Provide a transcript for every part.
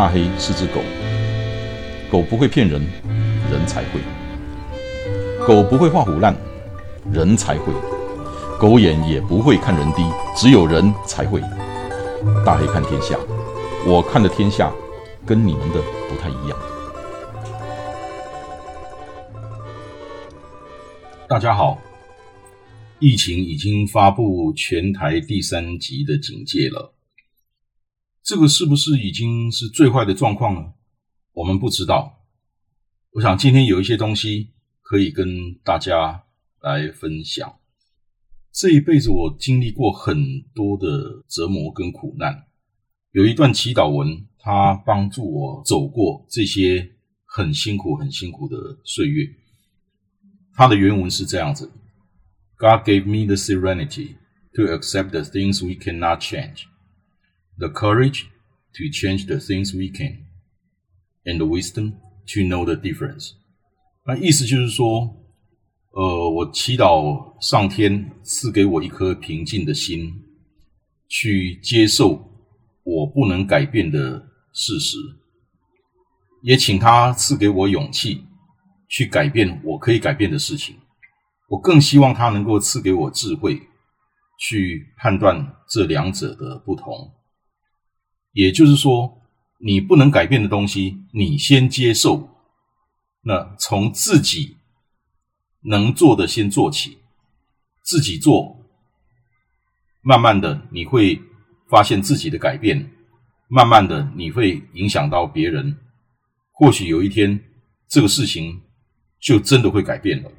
大黑是只狗，狗不会骗人，人才会；狗不会画虎烂，人才会；狗眼也不会看人低，只有人才会。大黑看天下，我看的天下跟你们的不太一样。大家好，疫情已经发布全台第三级的警戒了。这个是不是已经是最坏的状况了？我们不知道。我想今天有一些东西可以跟大家来分享。这一辈子我经历过很多的折磨跟苦难，有一段祈祷文，它帮助我走过这些很辛苦、很辛苦的岁月。它的原文是这样子：God gave me the serenity to accept the things we cannot change。The courage to change the things we can, and the wisdom to know the difference。那意思就是说，呃，我祈祷上天赐给我一颗平静的心，去接受我不能改变的事实，也请他赐给我勇气，去改变我可以改变的事情。我更希望他能够赐给我智慧，去判断这两者的不同。也就是说，你不能改变的东西，你先接受。那从自己能做的先做起，自己做，慢慢的你会发现自己的改变，慢慢的你会影响到别人。或许有一天，这个事情就真的会改变了。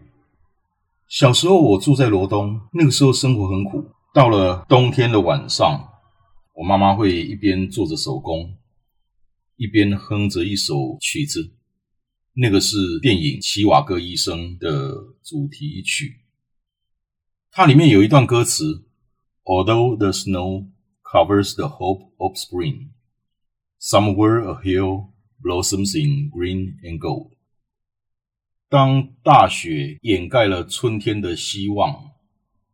小时候我住在罗东，那个时候生活很苦。到了冬天的晚上。我妈妈会一边做着手工，一边哼着一首曲子，那个是电影《奇瓦戈医生》的主题曲。它里面有一段歌词：“Although the snow covers the hope of spring, somewhere a hill blossoms in green and gold。”当大雪掩盖了春天的希望，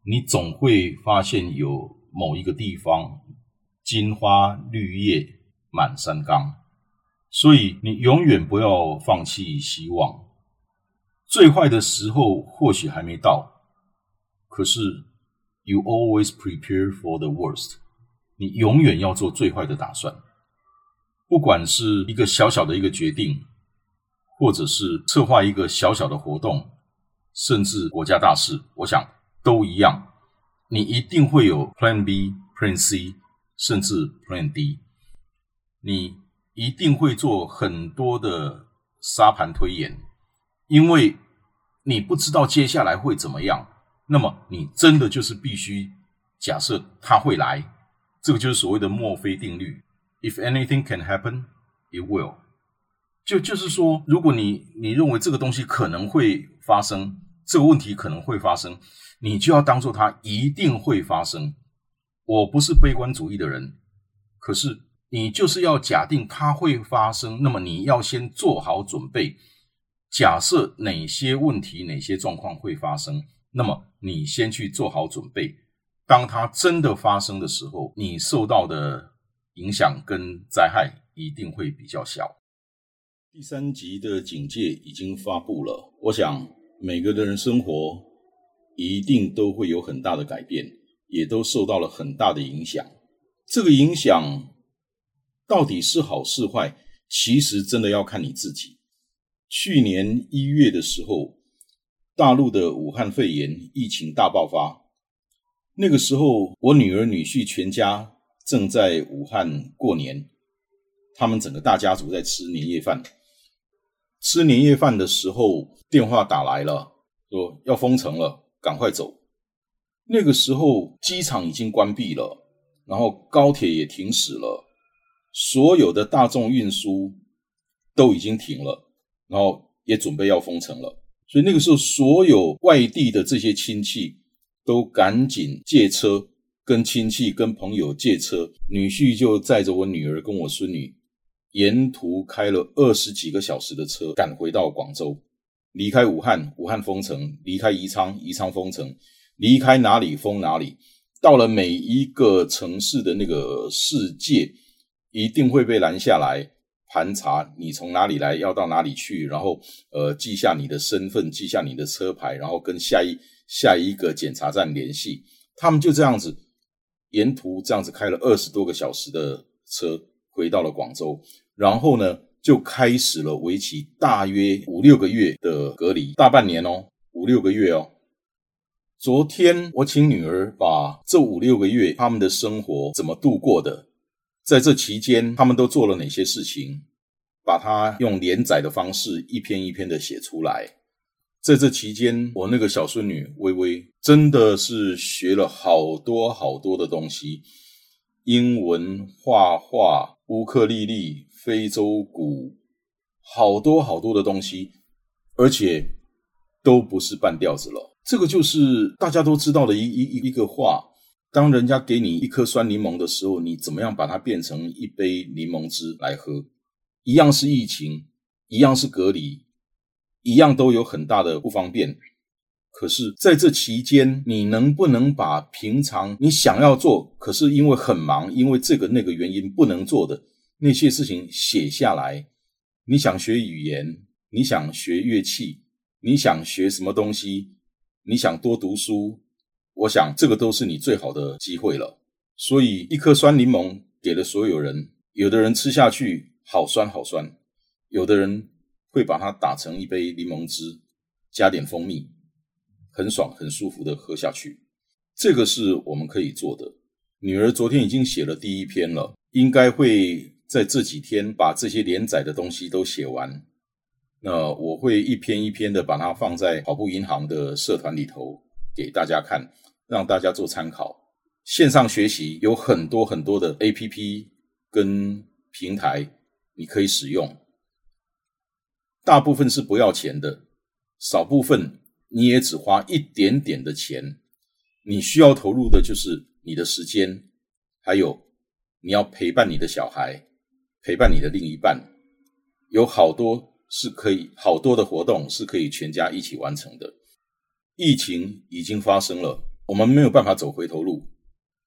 你总会发现有某一个地方。金花绿叶满山岗，所以你永远不要放弃希望。最坏的时候或许还没到，可是 you always prepare for the worst。你永远要做最坏的打算。不管是一个小小的一个决定，或者是策划一个小小的活动，甚至国家大事，我想都一样。你一定会有 Plan B、Plan C。甚至 Plan D，你一定会做很多的沙盘推演，因为你不知道接下来会怎么样。那么你真的就是必须假设它会来，这个就是所谓的墨菲定律。If anything can happen, it will。就就是说，如果你你认为这个东西可能会发生，这个问题可能会发生，你就要当做它一定会发生。我不是悲观主义的人，可是你就是要假定它会发生，那么你要先做好准备。假设哪些问题、哪些状况会发生，那么你先去做好准备。当它真的发生的时候，你受到的影响跟灾害一定会比较小。第三级的警戒已经发布了，我想每个人生活一定都会有很大的改变。也都受到了很大的影响。这个影响到底是好是坏，其实真的要看你自己。去年一月的时候，大陆的武汉肺炎疫情大爆发，那个时候我女儿女婿全家正在武汉过年，他们整个大家族在吃年夜饭。吃年夜饭的时候，电话打来了，说要封城了，赶快走。那个时候，机场已经关闭了，然后高铁也停驶了，所有的大众运输都已经停了，然后也准备要封城了。所以那个时候，所有外地的这些亲戚都赶紧借车，跟亲戚、跟朋友借车。女婿就载着我女儿跟我孙女，沿途开了二十几个小时的车，赶回到广州，离开武汉，武汉封城；离开宜昌，宜昌封城。离开哪里封哪里，到了每一个城市的那个世界，一定会被拦下来，盘查你从哪里来，要到哪里去，然后呃记下你的身份，记下你的车牌，然后跟下一下一个检查站联系。他们就这样子沿途这样子开了二十多个小时的车，回到了广州，然后呢就开始了为期大约五六个月的隔离，大半年哦，五六个月哦。昨天我请女儿把这五六个月他们的生活怎么度过的。在这期间，他们都做了哪些事情？把它用连载的方式一篇一篇的写出来。在这期间，我那个小孙女微微真的是学了好多好多的东西：英文、画画、乌克丽丽、非洲鼓，好多好多的东西，而且都不是半吊子了。这个就是大家都知道的一一一个话。当人家给你一颗酸柠檬的时候，你怎么样把它变成一杯柠檬汁来喝？一样是疫情，一样是隔离，一样都有很大的不方便。可是，在这期间，你能不能把平常你想要做，可是因为很忙，因为这个那个原因不能做的那些事情写下来？你想学语言，你想学乐器，你想学什么东西？你想多读书？我想这个都是你最好的机会了。所以一颗酸柠檬给了所有人，有的人吃下去好酸好酸，有的人会把它打成一杯柠檬汁，加点蜂蜜，很爽很舒服的喝下去。这个是我们可以做的。女儿昨天已经写了第一篇了，应该会在这几天把这些连载的东西都写完。那我会一篇一篇的把它放在跑步银行的社团里头给大家看。让大家做参考。线上学习有很多很多的 A P P 跟平台，你可以使用。大部分是不要钱的，少部分你也只花一点点的钱。你需要投入的就是你的时间，还有你要陪伴你的小孩，陪伴你的另一半。有好多是可以，好多的活动是可以全家一起完成的。疫情已经发生了。我们没有办法走回头路，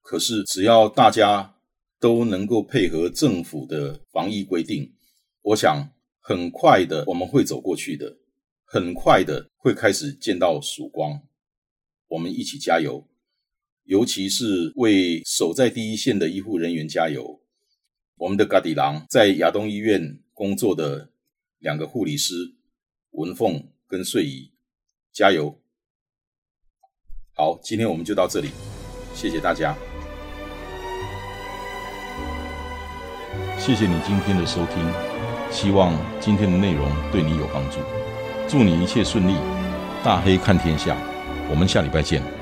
可是只要大家都能够配合政府的防疫规定，我想很快的我们会走过去的，很快的会开始见到曙光。我们一起加油，尤其是为守在第一线的医护人员加油。我们的嘎底郎在亚东医院工作的两个护理师文凤跟穗怡，加油！好，今天我们就到这里，谢谢大家。谢谢你今天的收听，希望今天的内容对你有帮助。祝你一切顺利，大黑看天下，我们下礼拜见。